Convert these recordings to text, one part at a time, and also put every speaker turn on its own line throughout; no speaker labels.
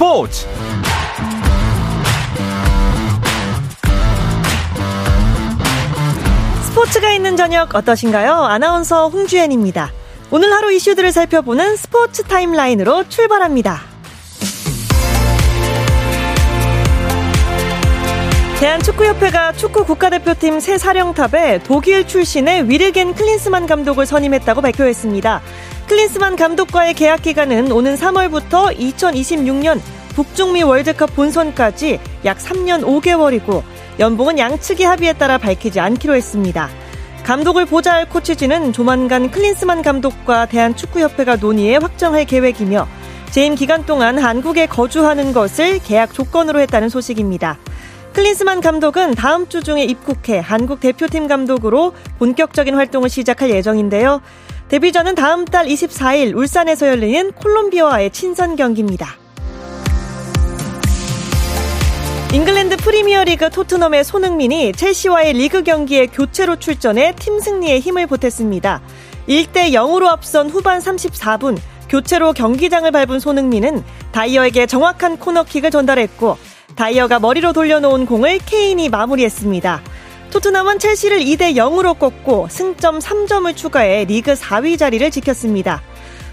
스포츠
스포츠가 있는 저녁 어떠신가요? 아나운서 홍주연입니다. 오늘 하루 이슈들을 살펴보는 스포츠 타임라인으로 출발합니다. 대한축구협회가 축구 국가대표팀 새 사령탑에 독일 출신의 위르겐 클린스만 감독을 선임했다고 발표했습니다. 클린스만 감독과의 계약 기간은 오는 3월부터 2026년 북중미 월드컵 본선까지 약 3년 5개월이고 연봉은 양측의 합의에 따라 밝히지 않기로 했습니다. 감독을 보좌할 코치진은 조만간 클린스만 감독과 대한축구협회가 논의해 확정할 계획이며 재임 기간 동안 한국에 거주하는 것을 계약 조건으로 했다는 소식입니다. 클린스만 감독은 다음 주 중에 입국해 한국 대표팀 감독으로 본격적인 활동을 시작할 예정인데요. 데뷔전은 다음 달 24일 울산에서 열리는 콜롬비아와의 친선 경기입니다. 잉글랜드 프리미어리그 토트넘의 손흥민이 첼시와의 리그 경기에 교체로 출전해 팀 승리에 힘을 보탰습니다. 1대 0으로 앞선 후반 34분 교체로 경기장을 밟은 손흥민은 다이어에게 정확한 코너킥을 전달했고 다이어가 머리로 돌려놓은 공을 케인이 마무리했습니다. 토트넘은 첼시를 2대 0으로 꺾고 승점 3점을 추가해 리그 4위 자리를 지켰습니다.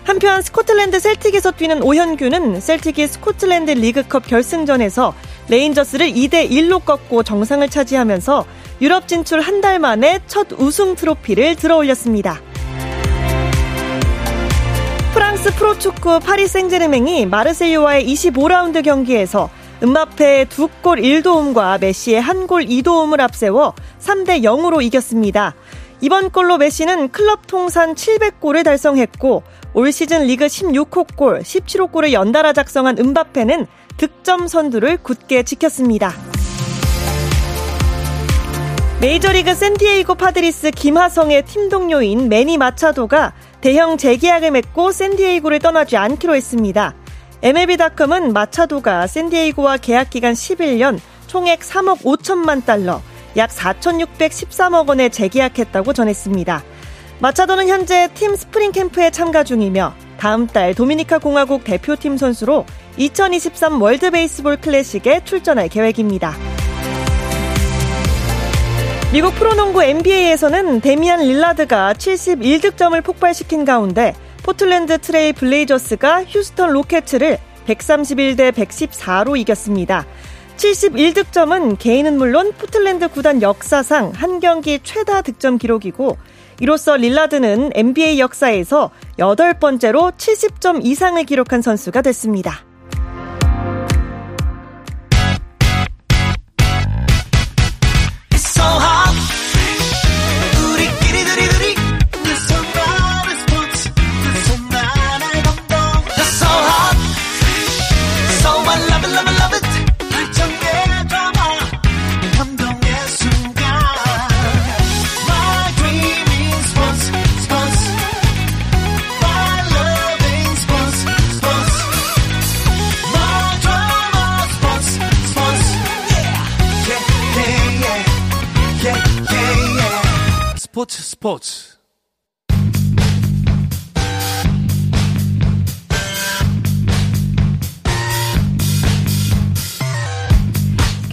한편 스코틀랜드 셀틱에서 뛰는 오현규는 셀틱이 스코틀랜드 리그컵 결승전에서 레인저스를 2대 1로 꺾고 정상을 차지하면서 유럽 진출 한 달 만에 첫 우승 트로피를 들어올렸습니다. 프랑스 프로축구 파리 생제르맹이 마르세유와의 25라운드 경기에서 음바페의 두 골 1도움과 메시의 한 골 2도움을 앞세워 3대 0으로 이겼습니다. 이번 골로 메시는 클럽 통산 700골을 달성했고 올 시즌 리그 16호 골, 17호 골을 연달아 작성한 음바페는 득점 선두를 굳게 지켰습니다. 메이저리그 샌디에이고 파드리스 김하성의 팀 동료인 매니 마차도가 대형 재계약을 맺고 샌디에이고를 떠나지 않기로 했습니다. MLB.com은 마차도가 샌디에이고와 계약 기간 11년 총액 3억 5천만 달러, 약 4,613억 원에 재계약했다고 전했습니다. 마차도는 현재 팀 스프링 캠프에 참가 중이며 다음 달 도미니카 공화국 대표팀 선수로 2023 월드 베이스볼 클래식에 출전할 계획입니다. 미국 프로농구 NBA에서는 데미안 릴라드가 71득점을 폭발시킨 가운데 포틀랜드 트레일 블레이저스가 휴스턴 로켓츠를 131대 114로 이겼습니다. 71득점은 개인은 물론 포틀랜드 구단 역사상 한 경기 최다 득점 기록이고 이로써 릴라드는 NBA 역사에서 여덟 번째로 70점 이상을 기록한 선수가 됐습니다.
스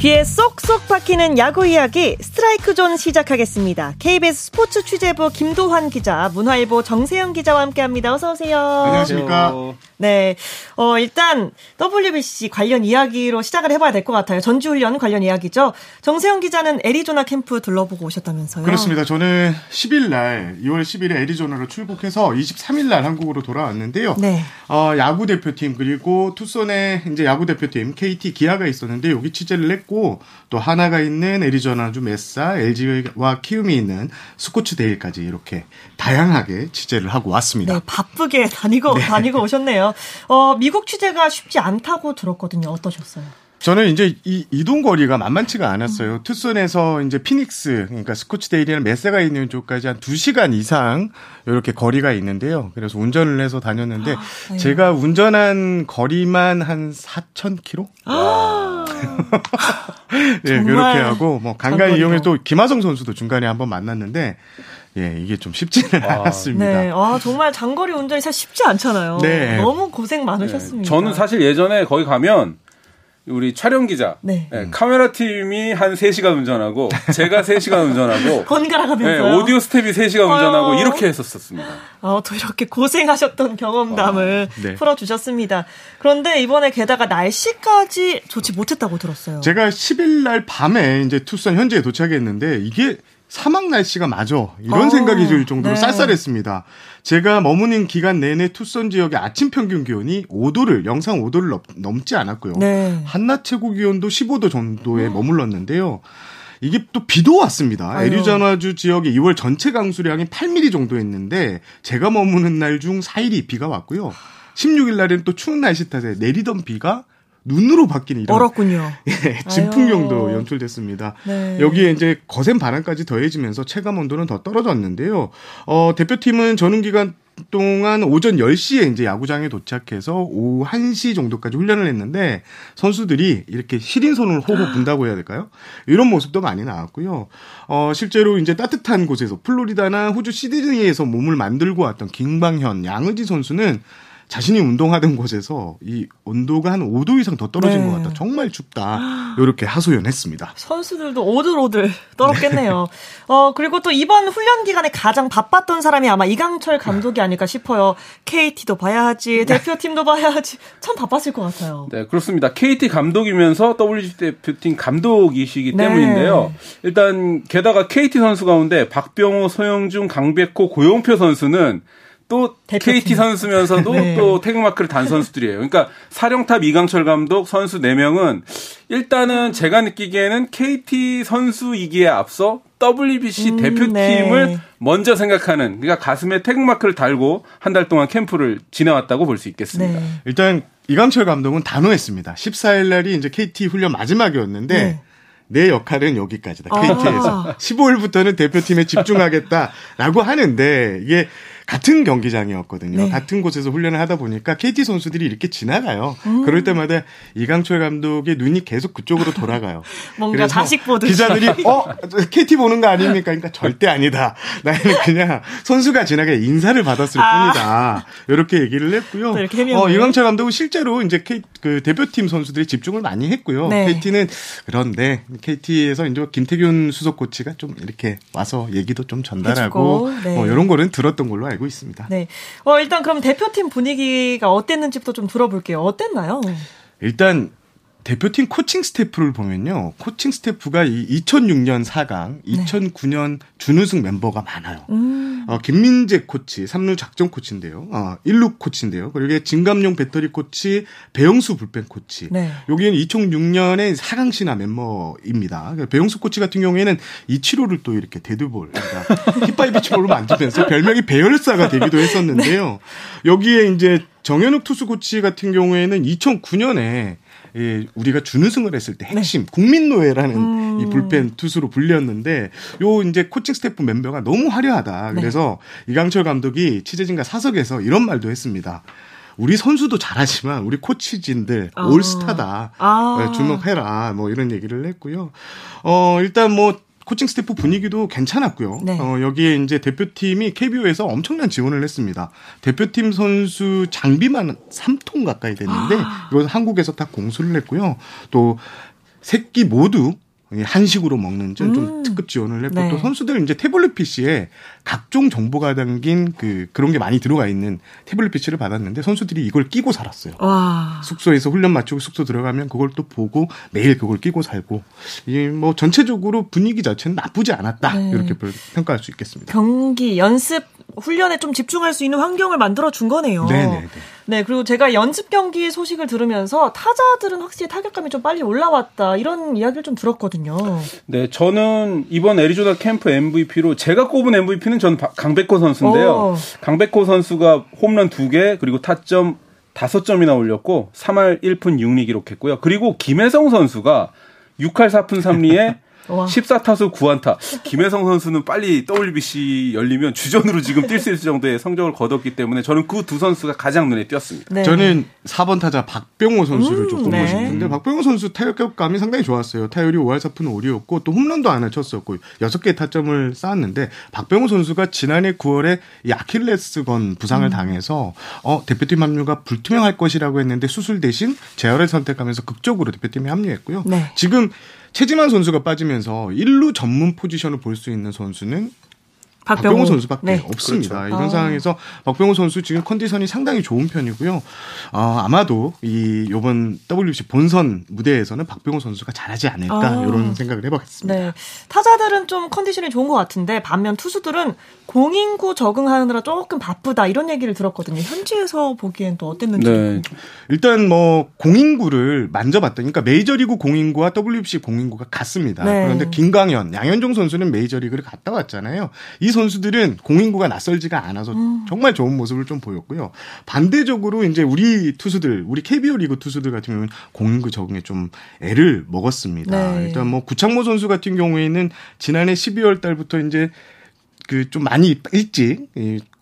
귀에 쏙쏙 박히는 야구 이야기 스트라이크 존 시작하겠습니다. KBS 스포츠 취재부 김도환 기자, 문화일보 정세영 기자와 함께합니다. 어서 오세요.
안녕하십니까?
네, 어 일단 WBC 관련 이야기로 시작을 해봐야 될 것 같아요. 전지훈련 관련 이야기죠. 정세영 기자는 애리조나 캠프 둘러보고 오셨다면서요?
그렇습니다. 저는 10일 날 2월 10일에 애리조나로 출국해서 23일 날 한국으로 돌아왔는데요.
네.
어, 야구 대표팀 그리고 투손의 이제 야구 대표팀 KT 기아가 있었는데 여기 취재를 했고 또 하나가 있는 애리조나주 메사, LG와 키움이 있는 스코츠데일까지 이렇게 다양하게 취재를 하고 왔습니다.
네, 바쁘게 다니고 다니고 오셨네요. 어, 미국 취재가 쉽지 않다고 들었거든요. 어떠셨어요?
저는 이제 이 이동 거리가 만만치가 않았어요. 투슨에서 이제 피닉스, 그러니까 스코치데일이나 메세가 있는 쪽까지 한 2시간 이상 이렇게 거리가 있는데요. 그래서 운전을 해서 다녔는데
아,
제가 운전한 거리만 한 4,000km?
아,
예, 그렇게 하고 뭐 간간히 이용해 또 김하성 선수도 중간에 한번 만났는데 예, 이게 좀 쉽지는 아, 않았습니다.
네. 아, 정말 장거리 운전이 사실 쉽지 않잖아요. 네. 너무 고생 많으셨습니다. 네.
저는 사실 예전에 거기 가면 우리 촬영 기자, 네. 네, 카메라 팀이 한 3시간 운전하고 제가 3시간 운전하고
번갈아 가면서
네, 오디오 스텝이 3시간 운전하고 이렇게 했었습니다.
아, 또 이렇게 고생하셨던 경험담을 아, 네. 풀어 주셨습니다. 그런데 이번에 게다가 날씨까지 좋지 못했다고 들었어요.
제가 10일 날 밤에 이제 투싼 현지에 도착했는데 이게 사막 날씨가 맞아 이런 어, 생각이 들 정도로 네. 쌀쌀했습니다. 제가 머무는 기간 내내 투선 지역의 아침 평균 기온이 5도를 영상 5도를 넘, 지 않았고요. 네. 한낮 최고 기온도 15도 정도에 음. 머물렀는데요. 이게 또 비도 왔습니다. 에리자나주 지역의 2월 전체 강수량이 8mm 정도였는데 제가 머무는 날 중 4일이 비가 왔고요. 16일 날에는 또 추운 날씨 탓에 내리던 비가 눈으로 바뀌는 이런
얼었군요.
예, 진풍경도 연출됐습니다. 네. 여기에 이제 거센 바람까지 더해지면서 체감 온도는 더 떨어졌는데요. 어, 대표팀은 전후 기간 동안 오전 10시에 이제 야구장에 도착해서 오후 1시 정도까지 훈련을 했는데 선수들이 이렇게 시린 손을 호호 분다고 해야 될까요? 이런 모습도 많이 나왔고요. 어, 실제로 이제 따뜻한 곳에서 플로리다나 호주 시드니에서 몸을 만들고 왔던 김방현, 양의지 선수는 자신이 운동하던 곳에서 이 온도가 한 5도 이상 더 떨어진 네. 것 같다. 정말 춥다. 이렇게 하소연했습니다.
선수들도 오들오들 떨었겠네요. 네. 어 그리고 또 이번 훈련 기간에 가장 바빴던 사람이 아마 이강철 감독이 아닐까 싶어요. KT도 봐야 하지, 대표팀도 봐야 하지. 참 바빴을 것 같아요.
네, 그렇습니다. KT 감독이면서 WG 대표팀 감독이시기 네. 때문인데요. 일단 게다가 KT 선수 가운데 박병호, 소영중, 강백호, 고용표 선수는 또 대표팀. KT 선수면서도 네. 또 태극마크를 단 선수들이에요. 그러니까 사령탑 이강철 감독 선수 4명은 일단은 제가 느끼기에는 KT 선수이기에 앞서 WBC 음, 대표팀을 네. 먼저 생각하는 그러니까 가슴에 태극마크를 달고 한 달 동안 캠프를 지내왔다고 볼 수 있겠습니다. 네.
일단 이강철 감독은 단호했습니다. 14일 날이 이제 KT 훈련 마지막이었는데 네. 내 역할은 여기까지다. KT에서 아. 15일부터는 대표팀에 집중하겠다라고 하는데 이게 같은 경기장이었거든요. 네. 같은 곳에서 훈련을 하다 보니까 KT 선수들이 이렇게 지나가요. 음. 그럴 때마다 이강철 감독의 눈이 계속 그쪽으로 돌아가요.
뭔가 자식 보듯이.
기자들이 어 KT 보는 거 아닙니까? 그러니까 절대 아니다. 나는 그냥 선수가 지나가 인사를 받았을 아. 뿐이다. 이렇게 얘기를 했고요. 어, 이강철 감독은 실제로 이제 K, 그 대표팀 선수들이 집중을 많이 했고요. 네. KT는 그런데 KT에서 이제 김태균 수석 코치가 좀 이렇게 와서 얘기도 좀 전달하고 네. 뭐 이런 거는 들었던 걸로 알고 있습니다.
네. 어, 일단 그럼 대표팀 분위기가 어땠는지부터 좀 들어볼게요. 어땠나요?
일단 대표팀 코칭 스태프를 보면요. 코칭 스태프가 이 2006년 4강, 2009년 준우승 멤버가 많아요. 음. 어, 김민재 코치, 3루 작전 코치인데요. 어, 1루 코치인데요. 그리고 진갑용 배터리 코치, 배영수 불펜 코치. 네. 여기는 2006년에 4강 신화 멤버입니다. 배영수 코치 같은 경우에는 이치로를 또 이렇게 데드볼, 그러니까 hit by pitch로 만들면서 별명이 배열사가 되기도 했었는데요. 네. 여기에 이제 정현욱 투수 코치 같은 경우에는 2009년에 예, 우리가 준우승을 했을 때 핵심 네. 국민노예라는 음. 이 불펜 투수로 불렸는데 요 이제 코칭 스태프 멤버가 너무 화려하다. 네. 그래서 네. 이강철 감독이 취재진과 사석에서 이런 말도 했습니다. 우리 선수도 잘하지만 우리 코치진들 아. 올스타다 아. 주목해라 뭐 이런 얘기를 했고요. 어 일단 뭐 코칭 스태프 분위기도 괜찮았고요. 네. 어, 여기에 이제 대표팀이 KBO에서 엄청난 지원을 했습니다. 대표팀 선수 장비만 3톤 가까이 됐는데 아. 이건 한국에서 다 공수를 했고요. 또 새끼 모두 한식으로 먹는 좀, 음. 특급 지원을 했고 네. 또 선수들 이제 태블릿 PC에 각종 정보가 담긴 그 그런 게 많이 들어가 있는 태블릿 PC를 받았는데 선수들이 이걸 끼고 살았어요. 와. 숙소에서 훈련 마치고 숙소 들어가면 그걸 또 보고 매일 그걸 끼고 살고 이뭐 전체적으로 분위기 자체는 나쁘지 않았다 네. 이렇게 평가할 수 있겠습니다.
경기 연습 훈련에 좀 집중할 수 있는 환경을 만들어 준 거네요.
네네. 네.
네, 그리고 제가 연습 경기 소식을 들으면서 타자들은 확실히 타격감이 좀 빨리 올라왔다 이런 이야기를 좀 들었거든요.
네, 저는 이번 애리조나 캠프 MVP로 제가 꼽은 MVP는 전 강백호 선수인데요. 오. 강백호 선수가 홈런 2개 그리고 타점 5점이나 올렸고 3할 1푼 6리 기록했고요. 그리고 김혜성 선수가 6할 4푼 3리에 와. 14타수 9안타. 김혜성 선수는 빨리 WBC 열리면 주전으로 지금 뛸 수 있을 정도의 성적을 거뒀기 때문에 저는 그 두 선수가 가장 눈에 띄었습니다.
네. 저는 4번 타자 박병호 선수를 음, 좀 보고
네.
싶은데 박병호 선수 타격감이 상당히 좋았어요. 타율이 5할 4푼 5리였고 또 홈런도 하나 쳤었고 6개의 타점을 쌓았는데 박병호 선수가 지난해 9월에 이 아킬레스건 부상을 음. 당해서 어, 대표팀 합류가 불투명할 것이라고 했는데 수술 대신 재활을 선택하면서 극적으로 대표팀에 합류했고요. 네. 지금 최지만 선수가 빠지면서 1루 전문 포지션을 볼 수 있는 선수는 박병호, 박병호 선수밖에 네. 없습니다. 그렇죠. 이런 아. 상황에서 박병호 선수 지금 컨디션이 상당히 좋은 편이고요. 어, 아마도 이 요번 WBC 본선 무대에서는 박병호 선수가 잘하지 않을까 아. 이런 생각을 해보겠습니다. 네.
타자들은 좀 컨디션이 좋은 것 같은데 반면 투수들은 공인구 적응하느라 조금 바쁘다 이런 얘기를 들었거든요. 현지에서 보기엔 또 어땠는지. 네.
일단 뭐 공인구를 만져봤더니 그러니까 메이저리그 공인구와 WBC 공인구가 같습니다. 네. 그런데 김광현, 양현종 선수는 메이저리그를 갔다 왔잖아요. 이 선수들은 공인구가 낯설지가 않아서 음. 정말 좋은 모습을 좀 보였고요. 반대적으로 이제 우리 투수들, 우리 KBO 리그 투수들 같은 경우는 공인구 적응에 좀 애를 먹었습니다. 네. 일단 뭐 구창모 선수 같은 경우에는 지난해 12월 달부터 이제 그 좀 많이 일찍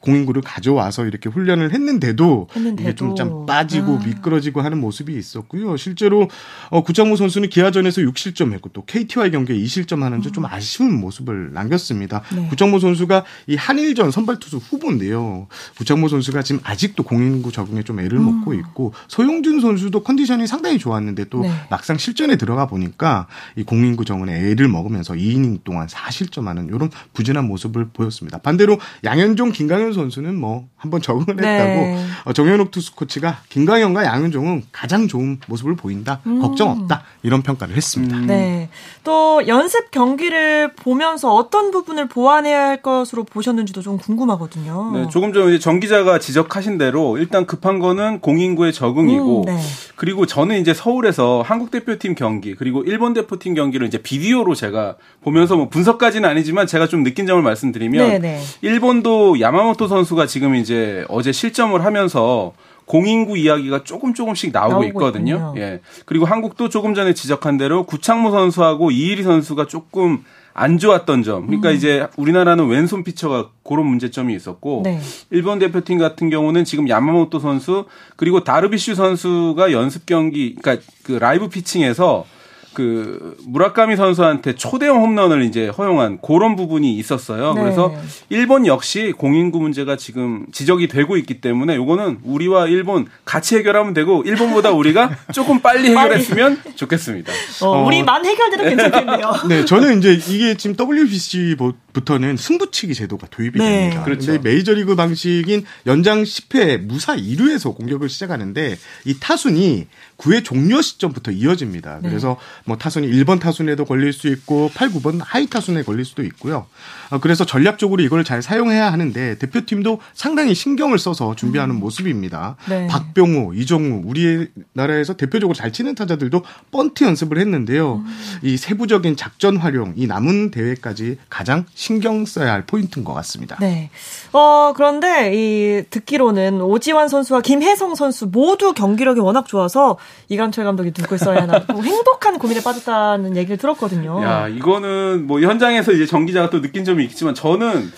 공인구를 가져와서 이렇게 훈련을 했는데도, 했는데도. 이게 좀 좀 빠지고 아. 미끄러지고 하는 모습이 있었고요. 실제로 어, 구창모 선수는 기아전에서 6실점했고 또 KT와의 경기에 2실점 하는데 음. 좀 아쉬운 모습을 남겼습니다. 네. 구창모 선수가 이 한일전 선발 투수 후보인데요. 구창모 선수가 지금 아직도 공인구 적응에 좀 애를 음. 먹고 있고 소용준 선수도 컨디션이 상당히 좋았는데 또 네. 막상 실전에 들어가 보니까 이 공인구 적응에 애를 먹으면서 2이닝 동안 4실점하는 이런 부진한 모습을 보였습니다. 반대로 양현종, 김강현 선수는 뭐 한번 적응을 네. 했다고 어, 정현욱 투수 코치가 김광현과 양현종은 가장 좋은 모습을 보인다. 음. 걱정 없다. 이런 평가를 했습니다. 음.
네. 또 연습 경기를 보면서 어떤 부분을 보완해야 할 것으로 보셨는지도 좀 궁금하거든요.
네, 조금 전에 정 기자가 지적하신 대로 일단 급한 거는 공인구의 적응이고 음, 네. 그리고 저는 이제 서울에서 한국 대표팀 경기 그리고 일본 대표팀 경기를 이제 비디오로 제가 보면서 뭐 분석까지는 아니지만 제가 좀 느낀 점을 말씀드리면 네네. 네. 일본도 야마모토 이모토 선수가 지금 이제 어제 실점을 하면서 공인구 이야기가 조금 조금씩 나오고, 나오고 있거든요. 있군요. 예. 그리고 한국도 조금 전에 지적한 대로 구창모 선수하고 이일희 선수가 조금 안 좋았던 점. 그러니까 음. 이제 우리나라는 왼손 피처가 그런 문제점이 있었고 네. 일본 대표팀 같은 경우는 지금 야마모토 선수 그리고 다르비슈 선수가 연습 경기 그러니까 그 라이브 피칭에서 그 무라카미 선수한테 초대형 홈런을 이제 허용한 그런 부분이 있었어요. 네. 그래서 일본 역시 공인구 문제가 지금 지적이 되고 있기 때문에 요거는 우리와 일본 같이 해결하면 되고 일본보다 우리가 조금 빨리 해결했으면 좋겠습니다.
어, 어, 우리만 해결돼도 괜찮겠네요.
네, 저는 이제 이게 지금 WBC부터는 승부치기 제도가 도입이 네. 됩니다. 그렇죠. 메이저리그 방식인 연장 10회 무사 2루에서 공격을 시작하는데 이 타순이 9회 종료 시점부터 이어집니다. 네. 그래서 뭐 타순이 1번 타순에도 걸릴 수 있고 8, 9번 하위 타순에 걸릴 수도 있고요. 어, 그래서 전략적으로 이걸 잘 사용해야 하는데 대표팀도 상당히 신경을 써서 준비하는 음. 모습입니다. 네. 박병호, 이정후 우리나라에서 대표적으로 잘 치는 타자들도 번트 연습을 했는데요. 음. 이 세부적인 작전 활용, 이 남은 대회까지 가장 신경 써야 할 포인트인 것 같습니다.
네. 어, 그런데 이 듣기로는 오지환 선수와 김혜성 선수 모두 경기력이 워낙 좋아서 이강철 감독이 누굴 써야 하나 뭐 행복한 고민에 빠졌다는 얘기를 들었거든요.
야, 이거는 뭐 현장에서 이제 정 기자가 또 느낀 점이 있겠지만 저는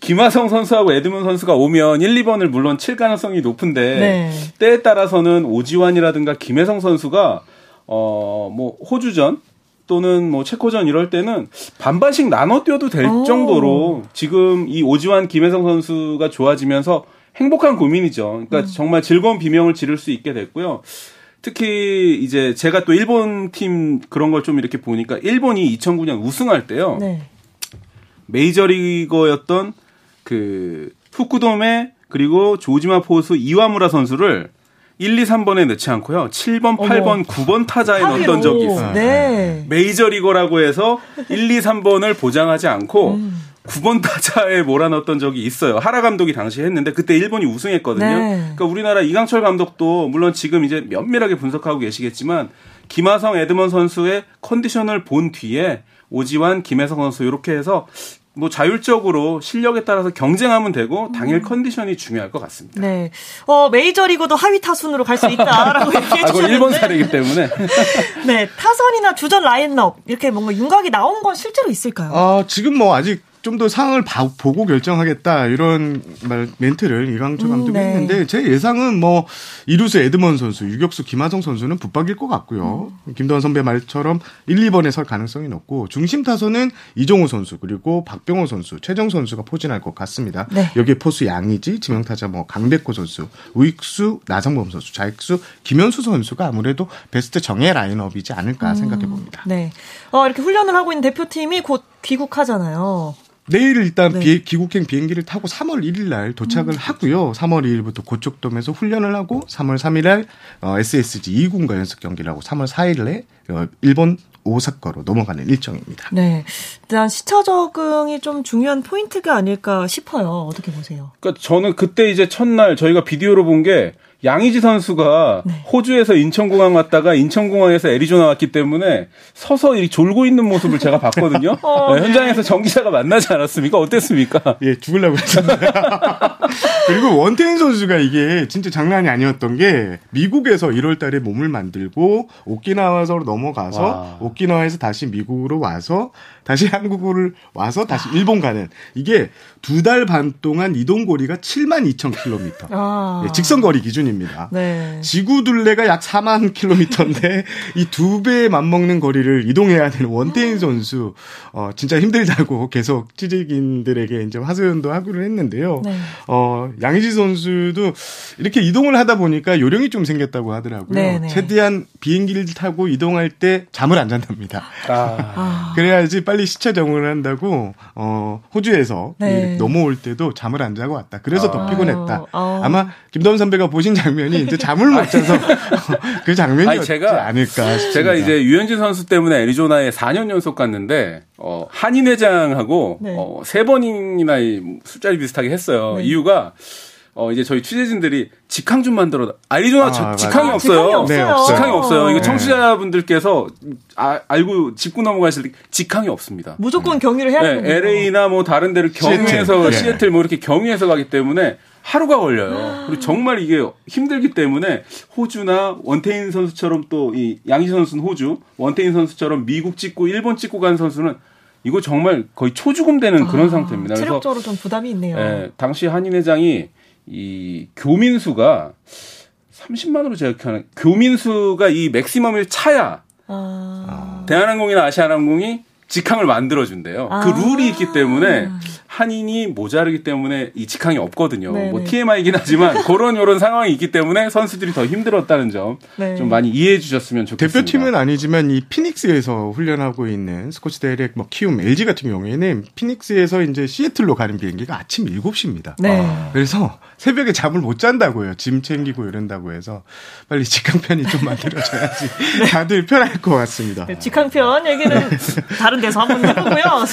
김하성 선수하고 에드문 선수가 오면 1, 2번을 물론 칠 가능성이 높은데 네. 때에 따라서는 오지환이라든가 김혜성 선수가 어 뭐 호주전 또는 뭐 체코전 이럴 때는 반반씩 나눠 뛰어도 될 오. 정도로 지금 이 오지환 김혜성 선수가 좋아지면서 행복한 고민이죠. 그러니까 음. 정말 즐거운 비명을 지를 수 있게 됐고요. 특히 이제 제가 또 일본 팀 그런 걸 좀 이렇게 보니까 일본이 2009년 우승할 때요. 네. 메이저리거였던 그 후쿠도메 그리고 조지마 포수 이와무라 선수를 1, 2, 3번에 넣지 않고요. 7번, 8번, 어머. 9번 타자에 넣었던 적이 있어요. 네. 메이저리거라고 해서 1, 2, 3번을 보장하지 않고 음. 9번 타자에 몰아넣었던 적이 있어요. 하라 감독이 당시에 했는데 그때 일본이 우승했거든요. 네. 그러니까 우리나라 이강철 감독도 물론 지금 이제 면밀하게 분석하고 계시겠지만 김하성 에드먼 선수의 컨디션을 본 뒤에 오지환, 김혜성 선수 이렇게 해서 뭐 자율적으로 실력에 따라서 경쟁하면 되고 당일 음. 컨디션이 중요할 것 같습니다.
네. 어, 메이저리그도 하위 타순으로 갈 수 있다라고 얘기해 주셨는데. 아,
일본 사례이기 때문에.
네. 타선이나 주전 라인업 이렇게 뭔가 윤곽이 나온 건 실제로 있을까요?
아, 지금 뭐 아직 좀 더 상황을 봐, 보고 결정하겠다 이런 말 멘트를 이강철 음, 감독이 음, 네. 했는데 제 예상은 뭐 이루수 에드먼 선수, 유격수 김하성 선수는 붙박일 것 같고요. 음. 김도환 선배 말처럼 1, 2번에 설 가능성이 높고 중심 타선은 이종호 선수 그리고 박병호 선수, 최정 선수가 포진할 것 같습니다. 네. 여기에 포수 양이지, 지명 타자 뭐 강백호 선수, 우익수 나성범 선수, 좌익수 김현수 선수가 아무래도 베스트 정예 라인업이지 않을까 음, 생각해 봅니다.
네. 어, 이렇게 훈련을 하고 있는 대표팀이 곧 귀국하잖아요.
내일 일단 네. 비, 귀국행 비행기를 타고 3월 1일 날 도착을 음. 하고요. 3월 2일부터 고척돔에서 훈련을 하고 3월 3일 날 어, SSG 2군과 연습 경기를 하고 3월 4일에 어, 일본 오사카로 넘어가는 일정입니다.
네. 일단 시차 적응이 좀 중요한 포인트가 아닐까 싶어요. 어떻게 보세요?
그러니까 저는 그때 이제 첫날 저희가 비디오로 본게 양희지 선수가 네. 호주에서 인천공항 왔다가 인천공항에서 애리조나 왔기 때문에 서서 이렇게 졸고 있는 모습을 제가 봤거든요. 어, 네, 현장에서 정기자가 만나지 않았습니까? 어땠습니까?
예, 죽을라고 했습니다. 그리고 원태인 선수가 이게 진짜 장난이 아니었던 게 미국에서 1월 달에 몸을 만들고 오키나와로 넘어가서 와. 오키나와에서 다시 미국으로 와서 다시 한국을 와서 다시 아. 일본 가는 이게 두 달 반 동안 이동 거리가 7만 2천 킬로미터. 아. 예, 직선 거리 기준입니다. 네. 지구 둘레가 약 4만 킬로미터인데 이 두 배에 맞먹는 거리를 이동해야 되는 원태인 선수 어 진짜 힘들다고 계속 취재진들에게 이제 화소연도 하기로 했는데요. 네. 어 양희지 선수도 이렇게 이동을 하다 보니까 요령이 좀 생겼다고 하더라고요. 네, 네. 최대한 비행기를 타고 이동할 때 잠을 안 잔답니다. 아. 그래야지 빨리 시차 적응을 한다고 어 호주에서 네. 넘어올 때도 잠을 안 자고 왔다. 그래서 더 피곤했다. 아. 마 김도현 선배가 보신 장면이 이제 잠을 못 자서 그 장면이었지 제가, 않을까 싶습니다.
제가 이제 유현진 선수 때문에 애리조나에 4년 연속 갔는데 어 한인 회장하고 네. 어, 세 번이나 술자리 비슷하게 했어요. 네. 이유가 어 이제 저희 취재진들이 직항 좀 만들어 아리조나 아, 직항이 아, 없어요. 직항이
없어요.
네, 직항이 없어요. 이거 네. 청취자분들께서 아, 알고 짚고 넘어가실 때 직항이 없습니다.
무조건 경유를 해야
네, LA나 뭐 다른 데를 경유해서 시애틀, 시애틀 뭐 이렇게 경유해서 가기 때문에 하루가 걸려요. 그리고 정말 이게 힘들기 때문에 호주나 원태인 선수처럼 또 이 양희 선수는 호주, 원태인 선수처럼 미국 찍고 일본 찍고 간 선수는 이거 정말 거의 초죽음 되는 그런 아, 상태입니다.
체력적으로 좀 부담이 있네요. 예,
당시 한인 회장이 이 교민수가 30만으로 제가 기억하는 교민수가 이 맥시멈을 차야 아. 대한항공이나 아시아항공이 직항을 만들어준대요. 그 아. 그 룰이 있기 때문에 한인이 모자르기 때문에 이 직항이 없거든요. 네네. 뭐 TMI이긴 하지만 그런 이런 상황이 있기 때문에 선수들이 더 힘들었다는 점좀 네. 많이 이해해 주셨으면 좋겠습니다.
대표팀은 아니지만 이 피닉스에서 훈련하고 있는 스코치 대렉 뭐 키움 LG 같은 경우에는 피닉스에서 이제 시애틀로 가는 비행기가 아침 7시입니다. 네. 아. 그래서 새벽에 잠을 못 잔다고요. 짐 챙기고 이런다고 해서 빨리 직항편이 좀 만들어져야지 네. 다들 편할 것 같습니다.
네, 직항편 얘기는 다른 데서 한번 해보고요.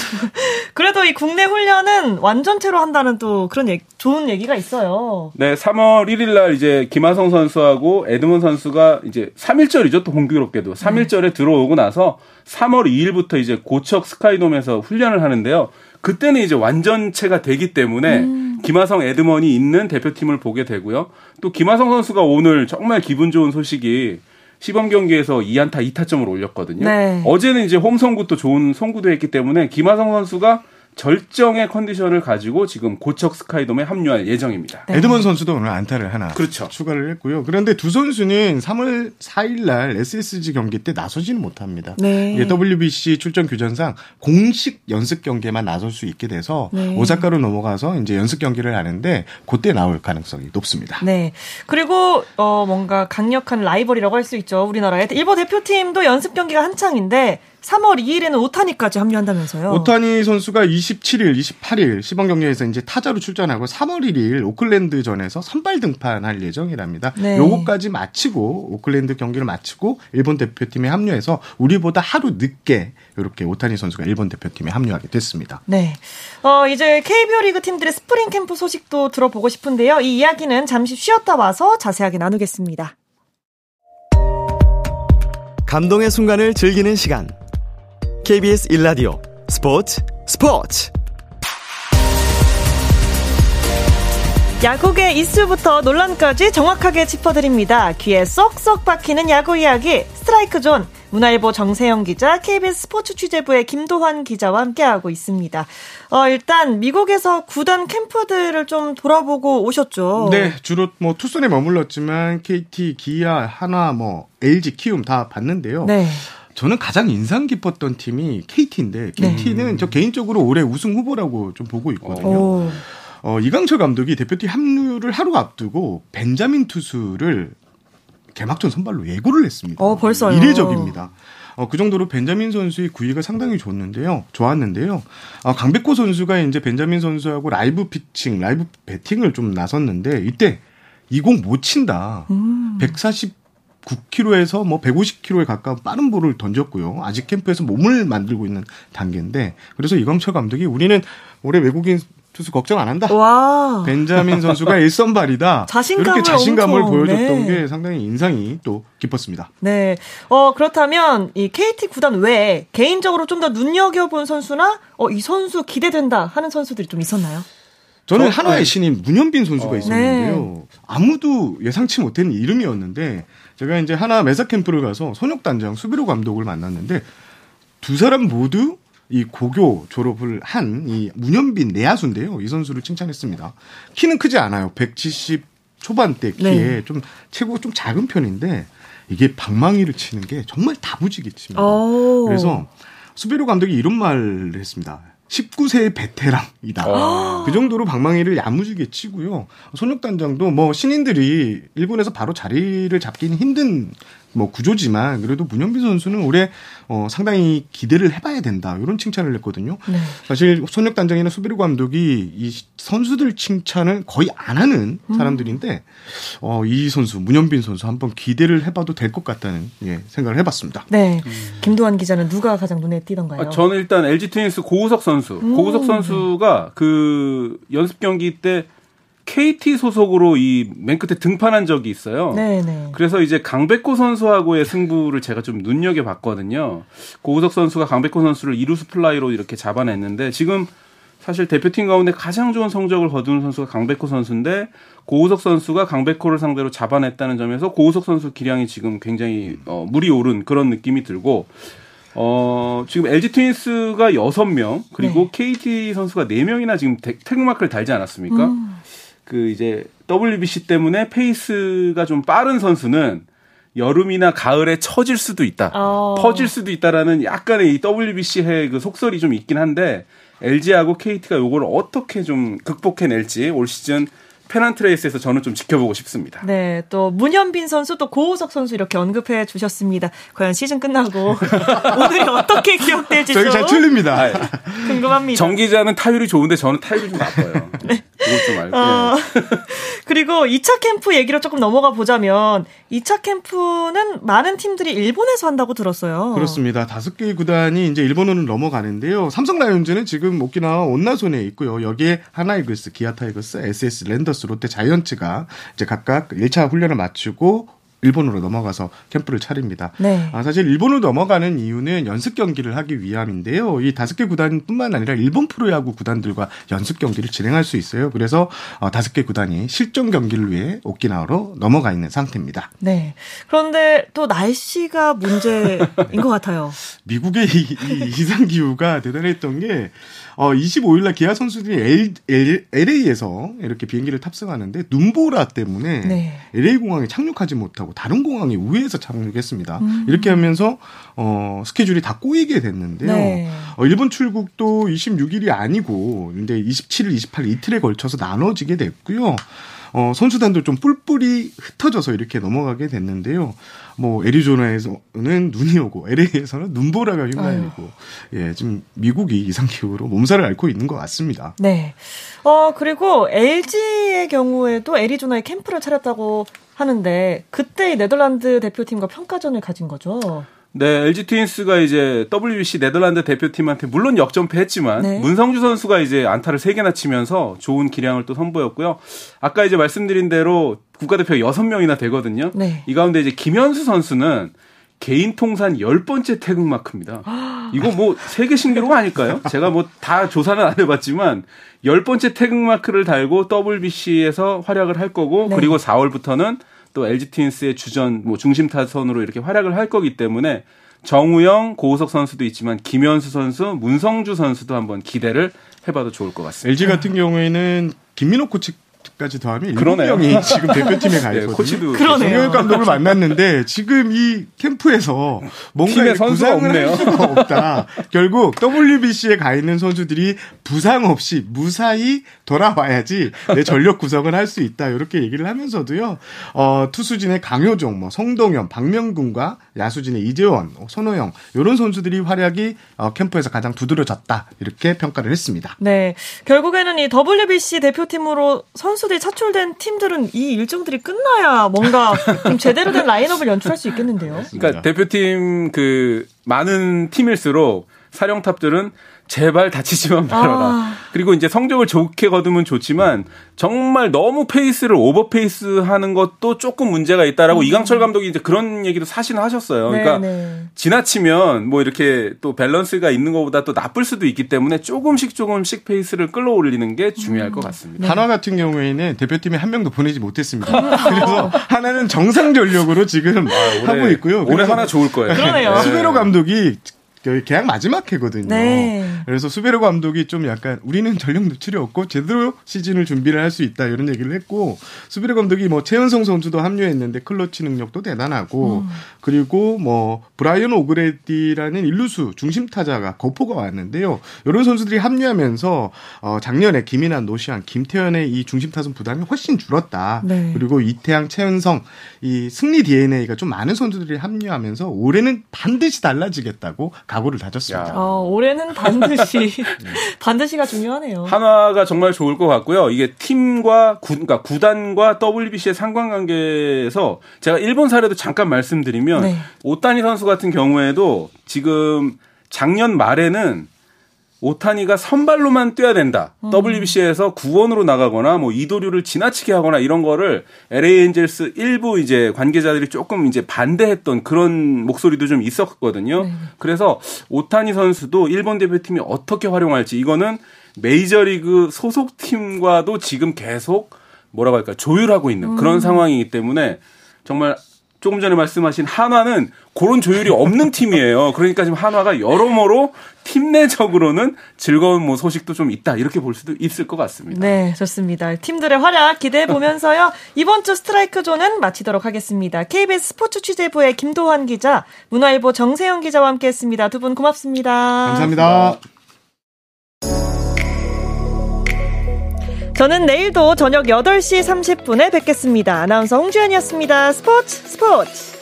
그래도 이 국내 훈련은 완전체로 한다는 또 그런 얘기, 좋은 얘기가 있어요.
네, 3월 1일 날 이제 김하성 선수하고 에드먼 선수가 이제 3일절이죠. 또 공교롭게도 3일절에 들어오고 나서 3월 2일부터 이제 고척 스카이돔에서 훈련을 하는데요. 그때는 이제 완전체가 되기 때문에 음. 김하성 에드먼이 있는 대표팀을 보게 되고요. 또 김하성 선수가 오늘 정말 기분 좋은 소식이 시범 경기에서 2안타 2타점을 올렸거든요. 네. 어제는 이제 홈 송구도 좋은 송구도 했기 때문에 김하성 선수가 절정의 컨디션을 가지고 지금 고척 스카이돔에 합류할 예정입니다.
네. 에드먼 선수도 오늘 안타를 하나 그렇죠. 추가를 했고요. 그런데 두 선수는 3월 4일 날 SSG 경기 때 나서지는 못합니다. 네. WBC 출전 규정상 공식 연습 경기에만 나설 수 있게 돼서 네. 오사카로 넘어가서 이제 연습 경기를 하는데 그때 나올 가능성이 높습니다.
네. 그리고 어 뭔가 강력한 라이벌이라고 할 수 있죠. 우리나라의 일본 대표팀도 연습 경기가 한창인데 3월 2일에는 오타니까지 합류한다면서요.
오타니 선수가 27일, 28일 시범 경기에서 이제 타자로 출전하고 3월 1일 오클랜드전에서 선발 등판할 예정이랍니다. 네. 요거까지 마치고 오클랜드 경기를 마치고 일본 대표팀에 합류해서 우리보다 하루 늦게 이렇게 오타니 선수가 일본 대표팀에 합류하게 됐습니다.
네. 어, 이제 KBO 리그 팀들의 스프링 캠프 소식도 들어보고 싶은데요. 이 이야기는 잠시 쉬었다 와서 자세하게 나누겠습니다.
감동의 순간을 즐기는 시간. KBS 일라디오 스포츠 스포츠
야구계 이슈부터 논란까지 정확하게 짚어드립니다. 귀에 쏙쏙 박히는 야구 이야기 스트라이크 존 문화일보 정세영 기자, KBS 스포츠 취재부의 김도환 기자와 함께하고 있습니다. 어, 일단 미국에서 구단 캠프들을 좀 돌아보고 오셨죠.
네, 주로 뭐 투순에 머물렀지만 KT, 기아, 하나, 뭐 LG, 키움 다 봤는데요. 네. 저는 가장 인상 깊었던 팀이 KT인데 KT는 네. 저 개인적으로 올해 우승 후보라고 좀 보고 있거든요. 오. 어, 이강철 감독이 대표팀 합류를 하루 앞두고 벤자민 투수를 개막전 선발로 예고를 했습니다.
어, 벌써요.
이례적입니다. 어, 그 정도로 벤자민 선수의 구위가 상당히 좋았는데요. 좋았는데요. 어, 강백호 선수가 이제 벤자민 선수하고 라이브 피칭, 라이브 배팅을 좀 나섰는데 이때 이공못 친다. 음. 149km에서 뭐 150km에 가까운 빠른 볼을 던졌고요. 아직 캠프에서 몸을 만들고 있는 단계인데 그래서 이광철 감독이 우리는 올해 외국인 투수 걱정 안 한다. 와. 벤자민 선수가 일선발이다. 이렇게 자신감을 엄청, 보여줬던 네. 게 상당히 인상이 또 깊었습니다.
네. 어 그렇다면 이 KT 구단 외에 개인적으로 좀 더 눈여겨본 선수나 어 이 선수 기대된다 하는 선수들이 좀 있었나요?
저는 저, 하나의 네. 신인 문현빈 선수가 어. 있었는데요. 네. 아무도 예상치 못했는 이름이었는데 제가 이제 하나 메사 캠프를 가서 손혁단장 수비로 감독을 만났는데 두 사람 모두 이 고교 졸업을 한 이 문현빈 내야수인데요. 이 선수를 칭찬했습니다. 키는 크지 않아요. 170 초반대 키에 네. 좀 최고 좀 작은 편인데 이게 방망이를 치는 게 정말 다부지게 칩니다. 오. 그래서 수비로 감독이 이런 말을 했습니다. 19세의 베테랑이다. 아. 그 정도로 방망이를 야무지게 치고요. 손혁단장도 뭐 신인들이 일본에서 바로 자리를 잡기는 힘든 뭐 구조지만 그래도 문현빈 선수는 올해 어 상당히 기대를 해봐야 된다 이런 칭찬을 했거든요. 네. 사실 손혁 단장이나 수비르 감독이 이 선수들 칭찬을 거의 안 하는 음. 사람들인데 어이 선수 문현빈 선수 한번 기대를 해봐도 될 것 같다는 예, 생각을 해봤습니다.
네, 음. 김도환 기자는 누가 가장 눈에 띄던가요? 아,
저는 일단 LG 트윈스 고우석 선수, 음. 고우석 선수가 그 연습 경기 때 KT 소속으로 이 맨 끝에 등판한 적이 있어요. 네네. 네. 그래서 이제 강백호 선수하고의 승부를 제가 좀 눈여겨 봤거든요. 고우석 선수가 강백호 선수를 이루수 플라이로 이렇게 잡아냈는데 지금 사실 대표팀 가운데 가장 좋은 성적을 거두는 선수가 강백호 선수인데 고우석 선수가 강백호를 상대로 잡아냈다는 점에서 고우석 선수 기량이 지금 굉장히 어, 물이 오른 그런 느낌이 들고 어, 지금 LG 트윈스가 6명 그리고 네. KT 선수가 4명이나 지금 태극마크를 달지 않았습니까? 음. 그 이제 WBC 때문에 페이스가 좀 빠른 선수는 여름이나 가을에 처질 수도 있다. 어. 퍼질 수도 있다라는 약간의 이 WBC의 그 속설이 좀 있긴 한데 LG하고 KT가 요걸 어떻게 좀 극복해낼지 올 시즌 페넌트레이스에서 저는 좀 지켜보고 싶습니다.
네, 또 문현빈 선수 또 고우석 선수 이렇게 언급해 주셨습니다. 과연 시즌 끝나고 오늘이 어떻게 기억될지
저희 잘 틀립니다. 아,
궁금합니다.
정 기자는 타율이 좋은데 저는 타율이 좀 나빠요. 네. 그것 좀 알고. 어,
그리고 2차 캠프 얘기로 조금 넘어가 보자면 2차 캠프는 많은 팀들이 일본에서 한다고 들었어요.
그렇습니다. 다섯 개의 구단이 이제 일본으로 넘어가는데요. 삼성 라이온즈는 지금 오키나와 온나손에 있고요. 여기에 한화이글스, 기아 타이거스, SSG 랜더스, 롯데 자이언츠가 이제 각각 1차 훈련을 마치고 일본으로 넘어가서 캠프를 차립니다. 네. 아, 사실 일본으로 넘어가는 이유는 연습 경기를 하기 위함인데요. 이 다섯 개 구단뿐만 아니라 일본 프로야구 구단들과 연습 경기를 진행할 수 있어요. 그래서 어, 다섯 개 구단이 실전 경기를 위해 오키나와로 넘어가 있는 상태입니다.
네. 그런데 또 날씨가 문제인 것 같아요.
미국의 이, 이 이상 기후가 대단했던 게 어, 25일 날 기아 선수들이 L, L, LA에서 이렇게 비행기를 탑승하는데 눈보라 때문에 네. LA 공항에 착륙하지 못하고 다른 공항에 우회해서 착륙했습니다. 음. 이렇게 하면서 어, 스케줄이 다 꼬이게 됐는데요. 네. 어, 일본 출국도 26일이 아니고 근데 27일, 28일 이틀에 걸쳐서 나눠지게 됐고요. 어, 선수단도 좀 뿔뿔이 흩어져서 이렇게 넘어가게 됐는데요. 뭐 애리조나에서는 눈이 오고 LA에서는 눈보라가 휘날리고 예, 지금 미국이 이상 기후로 몸살을 앓고 있는 것 같습니다.
네. 어, 그리고 LG의 경우에도 애리조나에 캠프를 차렸다고 하는데 그때 네덜란드 대표팀과 평가전을 가진 거죠.
네, LG 트윈스가 이제 WBC 네덜란드 대표팀한테 물론 역전패했지만 네. 문성주 선수가 이제 안타를 3개나 치면서 좋은 기량을 또 선보였고요. 아까 이제 말씀드린 대로 국가대표 6명이나 되거든요. 네. 이 가운데 이제 김현수 선수는 개인 통산 10번째 태극 마크입니다. 이거 뭐 세계 신기록 아닐까요? 제가 뭐 다 조사는 안 해봤지만 열 번째 태극마크를 달고 WBC에서 활약을 할 거고 네. 그리고 4월부터는 또 LG 트윈스의 주전 뭐 중심 타선으로 이렇게 활약을 할 거기 때문에 정우영, 고우석 선수도 있지만 김현수 선수, 문성주 선수도 한번 기대를 해봐도 좋을 것 같습니다.
LG 같은 경우에는 김민호 코치 까지 더하면 일곱 명이 지금 대표팀에 가 네, 있거든요. 네,
코치도
정영일 감독을 만났는데 지금 이 캠프에서 뭔가 부상을 없네요. 할 수가 없다. 결국 WBC에 가 있는 선수들이 부상 없이 무사히 돌아와야지 내 전력 구성을 할 수 있다. 이렇게 얘기를 하면서도요. 어, 투수진의 강효종, 뭐 성동현, 박명근과 야수진의 이재원, 손호영 이런 선수들이 활약이 어, 캠프에서 가장 두드러졌다. 이렇게 평가를 했습니다.
네, 결국에는 이 WBC 대표팀으로 선수 들이 차출된 팀들은 이 일정들이 끝나야 뭔가 좀 제대로 된 라인업을 연출할 수 있겠는데요.
그러니까 대표팀 그 많은 팀일수록 사령탑들은 제발 다치지만 말아라. 아. 그리고 이제 성적을 좋게 거두면 좋지만 정말 너무 페이스를 오버 페이스 하는 것도 조금 문제가 있다라고 음. 이강철 감독이 이제 그런 얘기도 사실은 하셨어요. 그러니까 네, 네. 지나치면 뭐 이렇게 또 밸런스가 있는 것보다 또 나쁠 수도 있기 때문에 조금씩 조금씩 페이스를 끌어올리는 게 중요할 음. 것 같습니다.
네. 한화 같은 경우에는 대표팀에 한 명도 보내지 못했습니다. 그래서 하나는 정상 전력으로 지금 아, 올해, 하고 있고요.
올해 하나 좋을 거예요.
그러네요.
수베로 감독이 계약 마지막 해거든요. 네. 그래서 수베르 감독이 좀 약간 우리는 전력 노출이 없고 제대로 시즌을 준비를 할 수 있다 이런 얘기를 했고 수베르 감독이 뭐 최은성 선수도 합류했는데 클러치 능력도 대단하고 음. 그리고 뭐 브라이언 오그레디라는 일루수 중심 타자가 거포가 왔는데요. 이런 선수들이 합류하면서 어 작년에 김인환, 노시안, 김태현의 이 중심 타선 부담이 훨씬 줄었다. 네. 그리고 이태양, 최은성 이 승리 DNA가 좀 많은 선수들이 합류하면서 올해는 반드시 달라지겠다고 각오를 다졌습니다.
어, 올해는 반드시 반드시가 중요하네요.
한화가 정말 좋을 것 같고요. 이게 팀과 구, 그러니까 구단과 WBC의 상관관계에서 제가 일본 사례도 잠깐 말씀드리면 네. 오타니 선수 같은 경우에도 지금 작년 말에는 오타니가 선발로만 뛰어야 된다. 음. WBC에서 구원으로 나가거나 뭐 이도류를 지나치게 하거나 이런 거를 LA 엔젤스 일부 이제 관계자들이 조금 이제 반대했던 그런 목소리도 좀 있었거든요. 네. 그래서 오타니 선수도 일본 대표팀이 어떻게 활용할지 이거는 메이저리그 소속팀과도 지금 계속 뭐라고 할까 조율하고 있는 그런 음. 상황이기 때문에 정말 조금 전에 말씀하신 한화는 그런 조율이 없는 팀이에요. 그러니까 지금 한화가 여러모로 팀 내적으로는 즐거운 뭐 소식도 좀 있다 이렇게 볼 수도 있을 것 같습니다.
네, 좋습니다. 팀들의 활약 기대해 보면서요 이번 주 스트라이크 존은 마치도록 하겠습니다. KBS 스포츠 취재부의 김도환 기자, 문화일보 정세영 기자와 함께했습니다. 두 분 고맙습니다.
감사합니다.
저는 내일도 저녁 8시 30분에 뵙겠습니다. 아나운서 홍주연이었습니다. 스포츠 스포츠.